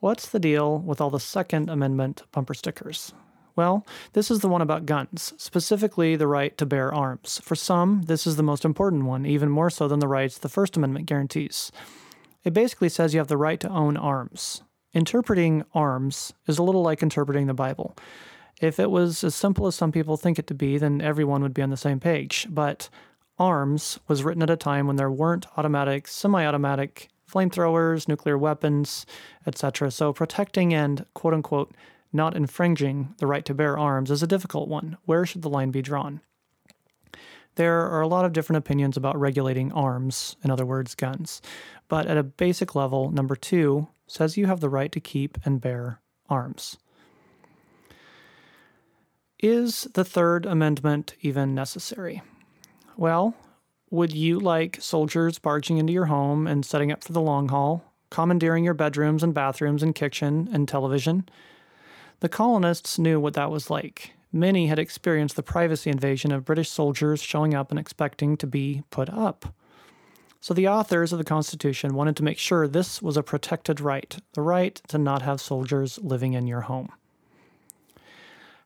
What's the deal with all the Second Amendment bumper stickers? Well, this is the one about guns, specifically the right to bear arms. For some, this is the most important one, even more so than the rights the First Amendment guarantees. It basically says you have the right to own arms. Interpreting arms is a little like interpreting the Bible. If it was as simple as some people think it to be, then everyone would be on the same page. But arms was written at a time when there weren't automatic, semi automatic flamethrowers, nuclear weapons, etc. So protecting and quote unquote not infringing the right to bear arms is a difficult one. Where should the line be drawn? There are a lot of different opinions about regulating arms, in other words, guns. But at a basic level, number two says you have the right to keep and bear arms. Is the Third Amendment even necessary? Well, would you like soldiers barging into your home and setting up for the long haul, commandeering your bedrooms and bathrooms and kitchen and television? The colonists knew what that was like. Many had experienced the privacy invasion of British soldiers showing up and expecting to be put up. So the authors of the Constitution wanted to make sure this was a protected right the right to not have soldiers living in your home.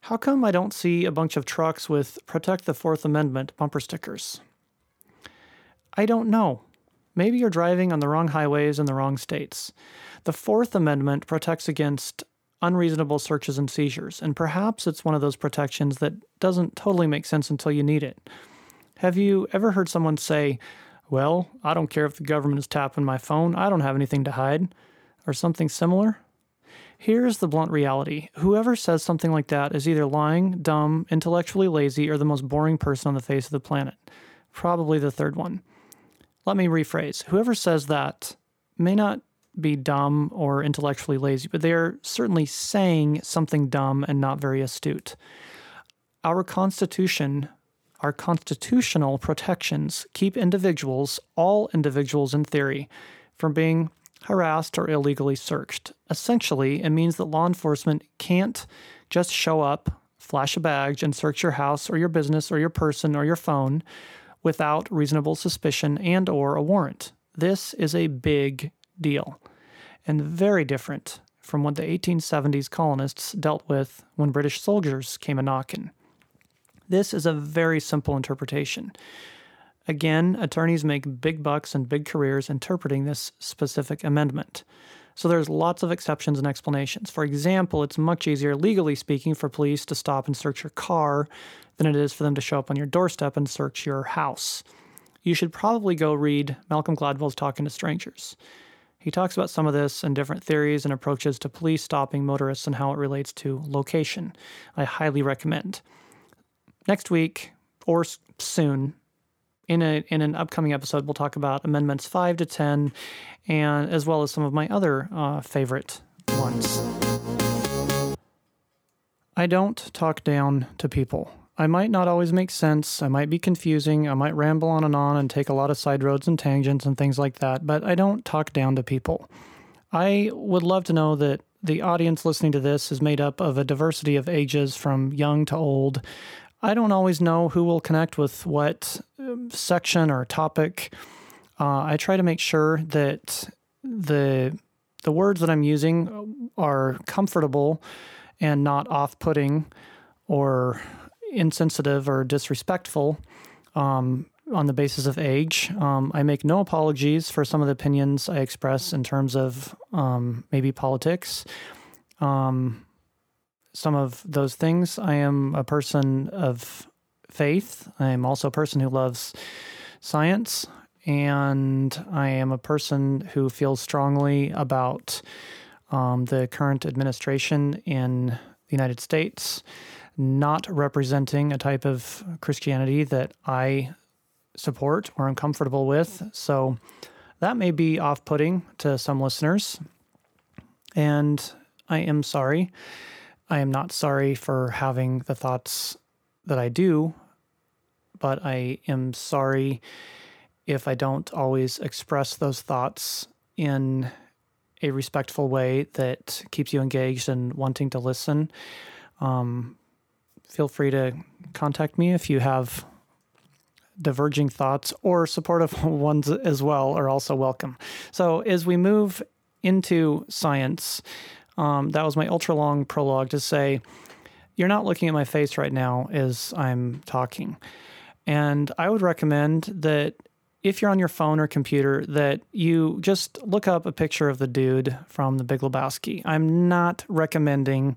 How come I don't see a bunch of trucks with Protect the Fourth Amendment bumper stickers? I don't know. Maybe you're driving on the wrong highways in the wrong states. The Fourth Amendment protects against unreasonable searches and seizures, and perhaps it's one of those protections that doesn't totally make sense until you need it. Have you ever heard someone say, Well, I don't care if the government is tapping my phone, I don't have anything to hide, or something similar? Here's the blunt reality whoever says something like that is either lying, dumb, intellectually lazy, or the most boring person on the face of the planet. Probably the third one. Let me rephrase whoever says that may not be dumb or intellectually lazy, but they are certainly saying something dumb and not very astute. Our Constitution, our constitutional protections keep individuals, all individuals in theory, from being harassed or illegally searched. Essentially, it means that law enforcement can't just show up, flash a badge, and search your house or your business or your person or your phone without reasonable suspicion and or a warrant. This is a big deal and very different from what the 1870s colonists dealt with when British soldiers came a knockin'. This is a very simple interpretation. Again, attorneys make big bucks and big careers interpreting this specific amendment. So there's lots of exceptions and explanations. For example, it's much easier, legally speaking, for police to stop and search your car than it is for them to show up on your doorstep and search your house. You should probably go read Malcolm Gladwell's Talking to Strangers. He talks about some of this and different theories and approaches to police stopping motorists and how it relates to location. I highly recommend. Next week, or soon, in a in an upcoming episode, we'll talk about amendments five to ten, and as well as some of my other uh, favorite ones. I don't talk down to people. I might not always make sense. I might be confusing. I might ramble on and on and take a lot of side roads and tangents and things like that, but I don't talk down to people. I would love to know that the audience listening to this is made up of a diversity of ages from young to old. I don't always know who will connect with what um, section or topic. Uh, I try to make sure that the the words that I'm using are comfortable and not off-putting or insensitive or disrespectful um, on the basis of age. Um, I make no apologies for some of the opinions I express in terms of um, maybe politics. Um, some of those things. I am a person of faith. I am also a person who loves science. And I am a person who feels strongly about um, the current administration in the United States not representing a type of Christianity that I support or am comfortable with. So that may be off putting to some listeners. And I am sorry. I am not sorry for having the thoughts that I do, but I am sorry if I don't always express those thoughts in a respectful way that keeps you engaged and wanting to listen. Um, feel free to contact me if you have diverging thoughts or supportive ones as well are also welcome. So as we move into science, um, that was my ultra long prologue to say, you're not looking at my face right now as I'm talking. And I would recommend that if you're on your phone or computer, that you just look up a picture of the dude from the Big Lebowski. I'm not recommending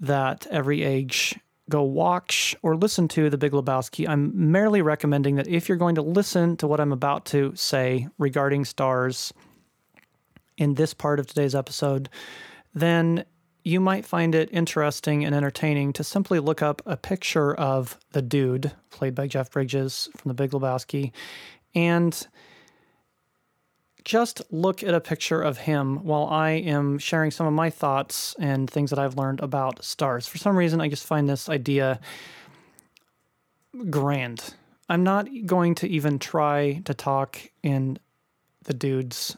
that every age go watch or listen to The Big Lebowski. I'm merely recommending that if you're going to listen to what I'm about to say regarding stars in this part of today's episode, then you might find it interesting and entertaining to simply look up a picture of the dude, played by Jeff Bridges from The Big Lebowski, and just look at a picture of him while I am sharing some of my thoughts and things that I've learned about stars. For some reason, I just find this idea grand. I'm not going to even try to talk in the dude's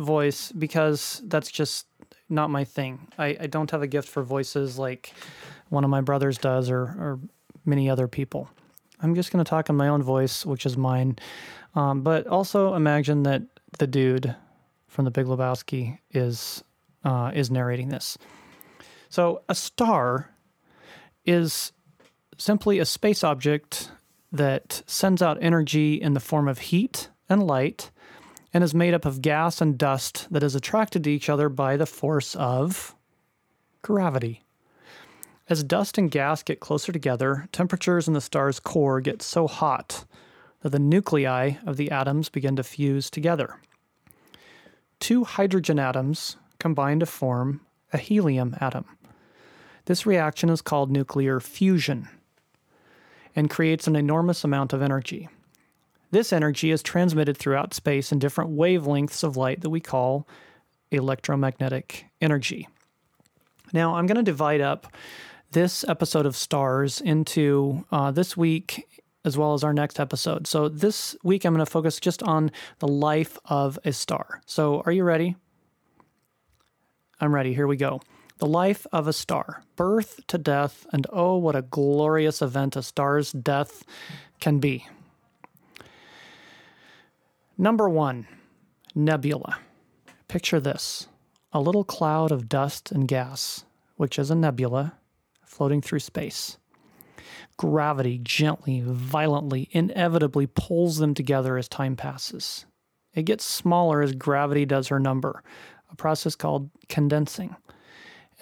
voice because that's just not my thing. I, I don't have a gift for voices like one of my brothers does or, or many other people. I'm just going to talk in my own voice, which is mine. Um, but also imagine that the dude from the Big Lebowski is uh, is narrating this. So a star is simply a space object that sends out energy in the form of heat and light and is made up of gas and dust that is attracted to each other by the force of Gravity. As dust and gas get closer together, temperatures in the star's core get so hot that the nuclei of the atoms begin to fuse together. Two hydrogen atoms combine to form a helium atom. This reaction is called nuclear fusion and creates an enormous amount of energy. This energy is transmitted throughout space in different wavelengths of light that we call electromagnetic energy. Now, I'm going to divide up this episode of Stars into uh, this week as well as our next episode. So, this week I'm going to focus just on the life of a star. So, are you ready? I'm ready. Here we go. The life of a star, birth to death, and oh, what a glorious event a star's death can be. Number one, nebula. Picture this a little cloud of dust and gas, which is a nebula floating through space. Gravity gently, violently, inevitably pulls them together as time passes. It gets smaller as gravity does her number, a process called condensing.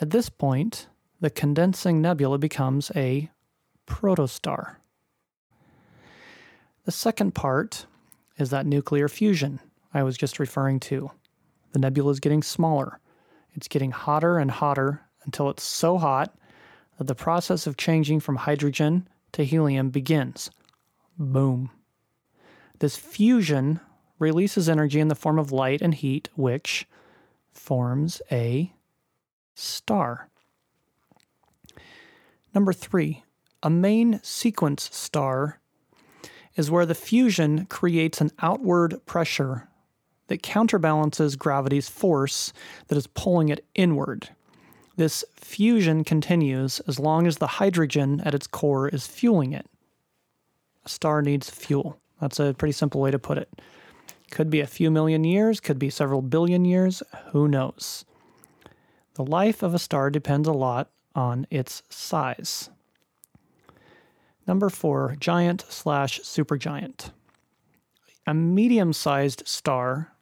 At this point, the condensing nebula becomes a protostar. The second part is that nuclear fusion I was just referring to. The nebula is getting smaller. It's getting hotter and hotter until it's so hot that the process of changing from hydrogen to helium begins. Boom. This fusion releases energy in the form of light and heat, which forms a star. Number three, a main sequence star is where the fusion creates an outward pressure that counterbalances gravity's force that is pulling it inward. This fusion continues as long as the hydrogen at its core is fueling it. A star needs fuel. That's a pretty simple way to put it. Could be a few million years, could be several billion years, who knows? The life of a star depends a lot on its size. Number four, giant slash supergiant. A medium sized star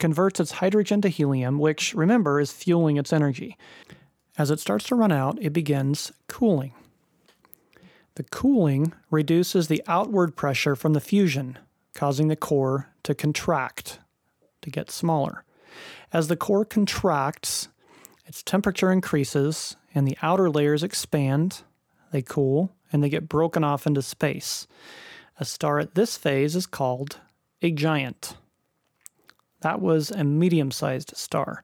converts its hydrogen to helium, which, remember, is fueling its energy. As it starts to run out, it begins cooling. The cooling reduces the outward pressure from the fusion, causing the core to contract, to get smaller. As the core contracts, its temperature increases and the outer layers expand, they cool, and they get broken off into space. A star at this phase is called a giant. That was a medium sized star.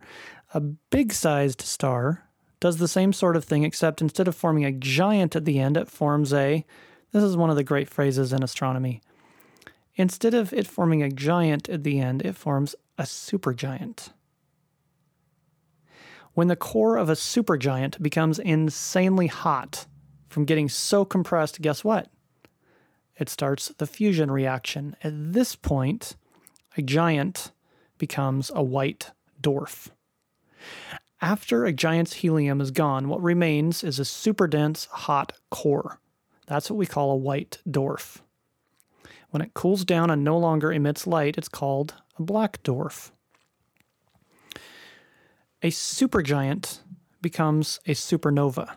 A big sized star does the same sort of thing, except instead of forming a giant at the end, it forms a. This is one of the great phrases in astronomy. Instead of it forming a giant at the end, it forms a supergiant. When the core of a supergiant becomes insanely hot from getting so compressed, guess what? It starts the fusion reaction. At this point, a giant becomes a white dwarf. After a giant's helium is gone, what remains is a super dense, hot core. That's what we call a white dwarf. When it cools down and no longer emits light, it's called a black dwarf. A supergiant becomes a supernova.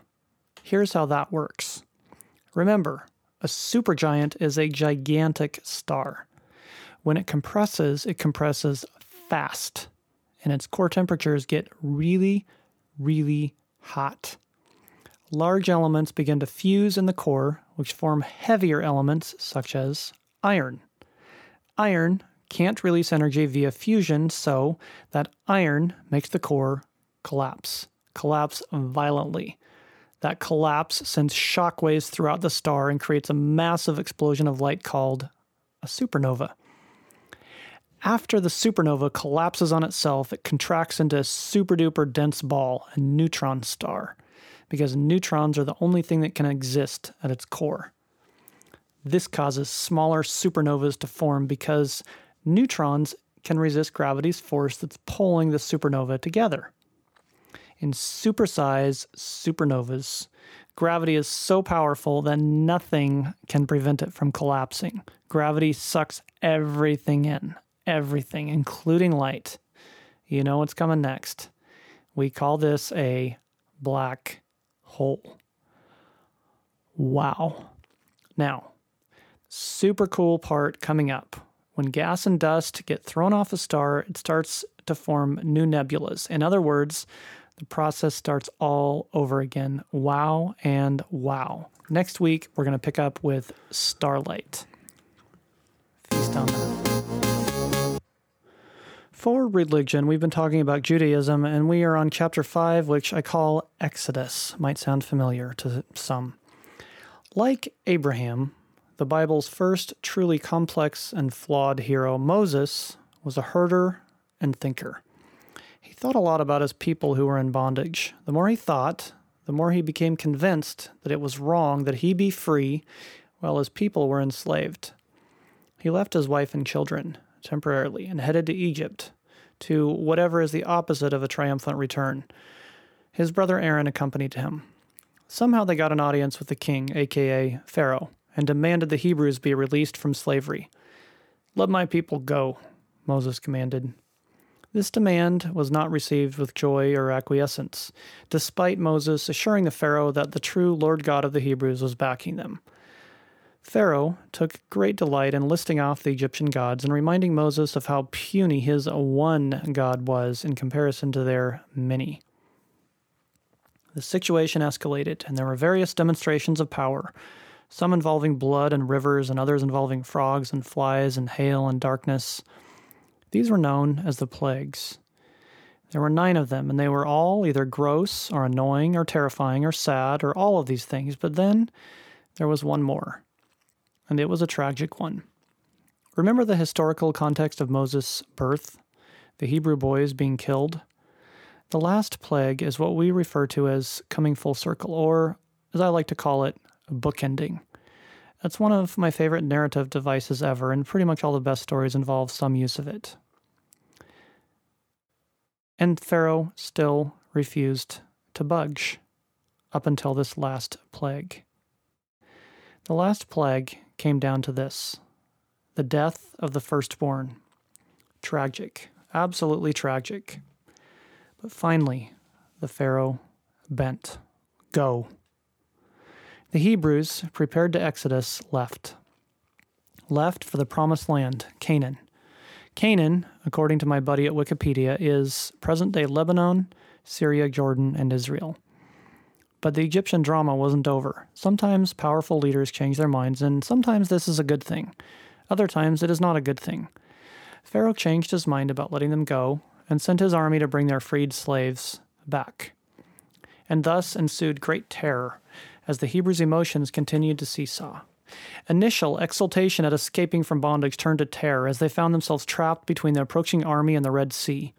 Here's how that works. Remember, a supergiant is a gigantic star. When it compresses, it compresses fast and its core temperatures get really, really hot. Large elements begin to fuse in the core, which form heavier elements such as iron. Iron can't release energy via fusion, so that iron makes the core collapse, collapse violently. That collapse sends shockwaves throughout the star and creates a massive explosion of light called a supernova. After the supernova collapses on itself, it contracts into a super duper dense ball, a neutron star, because neutrons are the only thing that can exist at its core. This causes smaller supernovas to form because neutrons can resist gravity's force that's pulling the supernova together. In supersize supernovas, gravity is so powerful that nothing can prevent it from collapsing. Gravity sucks everything in everything, including light. You know what's coming next. We call this a black hole. Wow. Now, super cool part coming up. When gas and dust get thrown off a star, it starts to form new nebulas. In other words, the process starts all over again. Wow and wow. Next week, we're going to pick up with starlight. Feast on that. For religion, we've been talking about Judaism, and we are on chapter 5, which I call Exodus. Might sound familiar to some. Like Abraham, the Bible's first truly complex and flawed hero, Moses, was a herder and thinker. He thought a lot about his people who were in bondage. The more he thought, the more he became convinced that it was wrong that he be free while his people were enslaved. He left his wife and children temporarily and headed to Egypt, to whatever is the opposite of a triumphant return. His brother Aaron accompanied him. Somehow they got an audience with the king, aka Pharaoh, and demanded the Hebrews be released from slavery. Let my people go, Moses commanded. This demand was not received with joy or acquiescence, despite Moses assuring the Pharaoh that the true Lord God of the Hebrews was backing them. Pharaoh took great delight in listing off the Egyptian gods and reminding Moses of how puny his one God was in comparison to their many. The situation escalated, and there were various demonstrations of power, some involving blood and rivers, and others involving frogs and flies and hail and darkness. These were known as the plagues. There were nine of them, and they were all either gross or annoying or terrifying or sad or all of these things. But then there was one more, and it was a tragic one. Remember the historical context of Moses' birth, the Hebrew boys being killed? The last plague is what we refer to as coming full circle, or as I like to call it, bookending. That's one of my favorite narrative devices ever, and pretty much all the best stories involve some use of it. And Pharaoh still refused to budge up until this last plague. The last plague came down to this the death of the firstborn. Tragic, absolutely tragic. But finally, the Pharaoh bent. Go. The Hebrews, prepared to exodus, left. Left for the promised land, Canaan. Canaan, according to my buddy at Wikipedia, is present day Lebanon, Syria, Jordan, and Israel. But the Egyptian drama wasn't over. Sometimes powerful leaders change their minds, and sometimes this is a good thing. Other times it is not a good thing. Pharaoh changed his mind about letting them go and sent his army to bring their freed slaves back. And thus ensued great terror as the Hebrews' emotions continued to seesaw. Initial exultation at escaping from bondage turned to terror as they found themselves trapped between the approaching army and the Red Sea.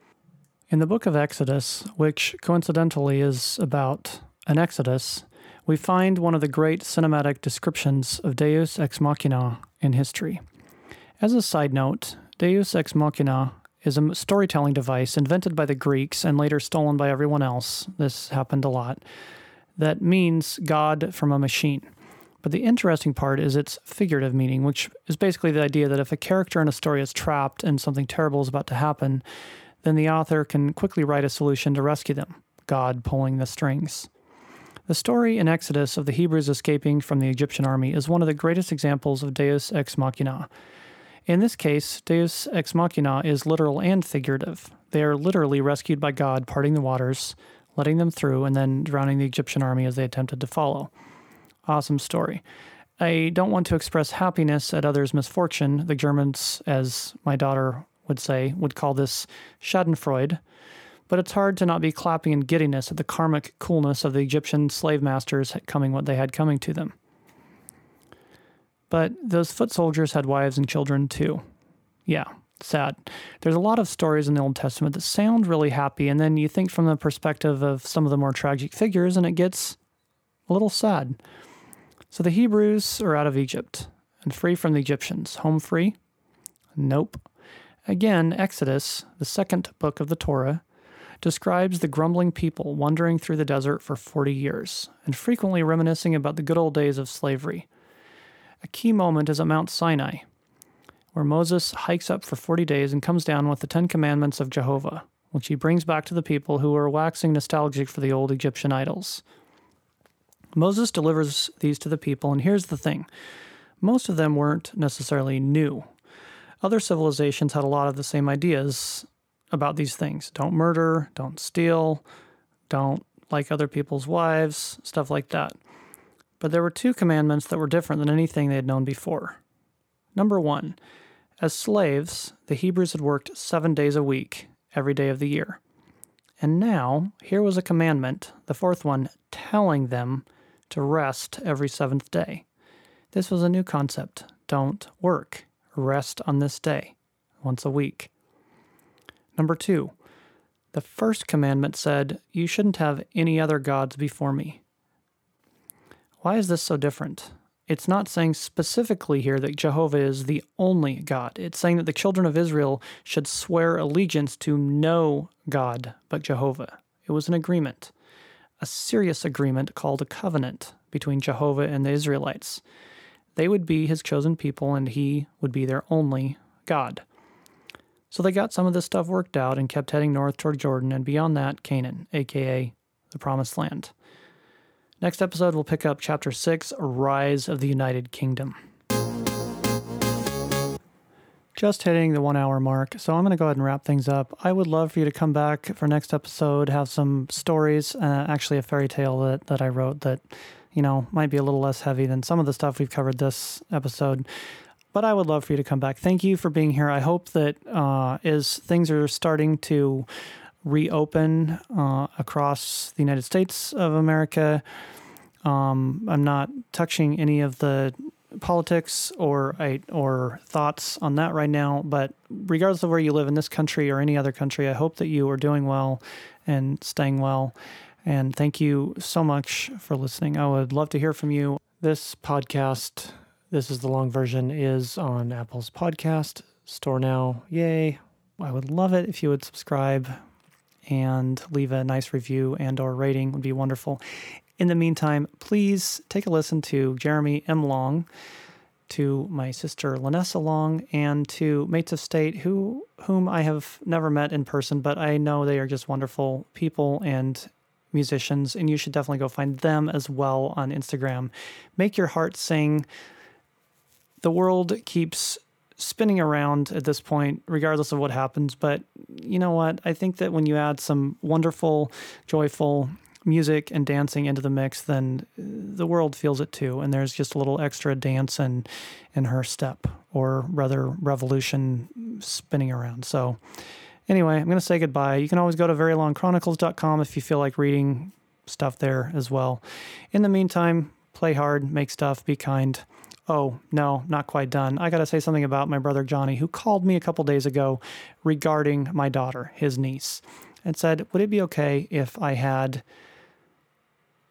In the book of Exodus, which coincidentally is about an Exodus, we find one of the great cinematic descriptions of Deus ex machina in history. As a side note, Deus ex machina is a storytelling device invented by the Greeks and later stolen by everyone else. This happened a lot that means God from a machine. But the interesting part is its figurative meaning, which is basically the idea that if a character in a story is trapped and something terrible is about to happen, then the author can quickly write a solution to rescue them God pulling the strings. The story in Exodus of the Hebrews escaping from the Egyptian army is one of the greatest examples of Deus ex machina. In this case, Deus ex machina is literal and figurative. They are literally rescued by God parting the waters, letting them through, and then drowning the Egyptian army as they attempted to follow. Awesome story. I don't want to express happiness at others' misfortune. The Germans, as my daughter would say, would call this Schadenfreude. But it's hard to not be clapping in giddiness at the karmic coolness of the Egyptian slave masters coming what they had coming to them. But those foot soldiers had wives and children too. Yeah, sad. There's a lot of stories in the Old Testament that sound really happy, and then you think from the perspective of some of the more tragic figures, and it gets a little sad. So the Hebrews are out of Egypt and free from the Egyptians. Home free? Nope. Again, Exodus, the second book of the Torah, describes the grumbling people wandering through the desert for 40 years and frequently reminiscing about the good old days of slavery. A key moment is at Mount Sinai, where Moses hikes up for 40 days and comes down with the Ten Commandments of Jehovah, which he brings back to the people who are waxing nostalgic for the old Egyptian idols. Moses delivers these to the people, and here's the thing most of them weren't necessarily new. Other civilizations had a lot of the same ideas about these things don't murder, don't steal, don't like other people's wives, stuff like that. But there were two commandments that were different than anything they had known before. Number one, as slaves, the Hebrews had worked seven days a week, every day of the year. And now, here was a commandment, the fourth one, telling them to rest every seventh day. This was a new concept. Don't work. Rest on this day, once a week. Number two, the first commandment said, You shouldn't have any other gods before me. Why is this so different? It's not saying specifically here that Jehovah is the only God. It's saying that the children of Israel should swear allegiance to no God but Jehovah. It was an agreement, a serious agreement called a covenant between Jehovah and the Israelites. They would be his chosen people, and he would be their only God. So they got some of this stuff worked out and kept heading north toward Jordan, and beyond that, Canaan, aka the Promised Land. Next episode, we'll pick up Chapter 6 Rise of the United Kingdom. Just hitting the one hour mark, so I'm going to go ahead and wrap things up. I would love for you to come back for next episode, have some stories, uh, actually, a fairy tale that, that I wrote that you know, might be a little less heavy than some of the stuff we've covered this episode. But I would love for you to come back. Thank you for being here. I hope that uh, as things are starting to reopen uh, across the United States of America, um, I'm not touching any of the politics or or thoughts on that right now. But regardless of where you live in this country or any other country, I hope that you are doing well and staying well. And thank you so much for listening. I would love to hear from you. This podcast, this is the long version, is on Apple's podcast store now. Yay. I would love it if you would subscribe and leave a nice review and or rating would be wonderful. In the meantime, please take a listen to Jeremy M. Long, to my sister Lanessa Long, and to Mates of State, who whom I have never met in person, but I know they are just wonderful people and musicians, and you should definitely go find them as well on Instagram. Make your heart sing. The world keeps spinning around at this point, regardless of what happens. But you know what? I think that when you add some wonderful, joyful music and dancing into the mix, then uh, the world feels it too. And there's just a little extra dance and in her step, or rather, revolution spinning around. So, Anyway, I'm going to say goodbye. You can always go to verylongchronicles.com if you feel like reading stuff there as well. In the meantime, play hard, make stuff, be kind. Oh, no, not quite done. I got to say something about my brother Johnny, who called me a couple days ago regarding my daughter, his niece, and said, Would it be okay if I had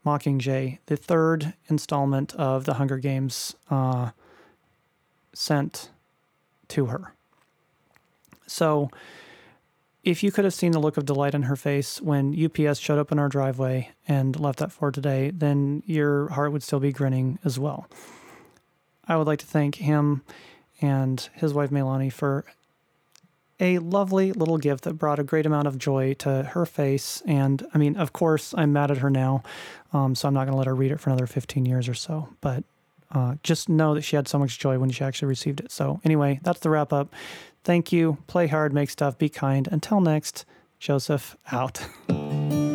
Mockingjay, the third installment of the Hunger Games, uh, sent to her? So, if you could have seen the look of delight on her face when UPS showed up in our driveway and left that for today, then your heart would still be grinning as well. I would like to thank him and his wife Melanie for a lovely little gift that brought a great amount of joy to her face. And I mean, of course, I'm mad at her now, um, so I'm not going to let her read it for another 15 years or so. But uh, just know that she had so much joy when she actually received it. So, anyway, that's the wrap up. Thank you. Play hard, make stuff, be kind. Until next, Joseph out.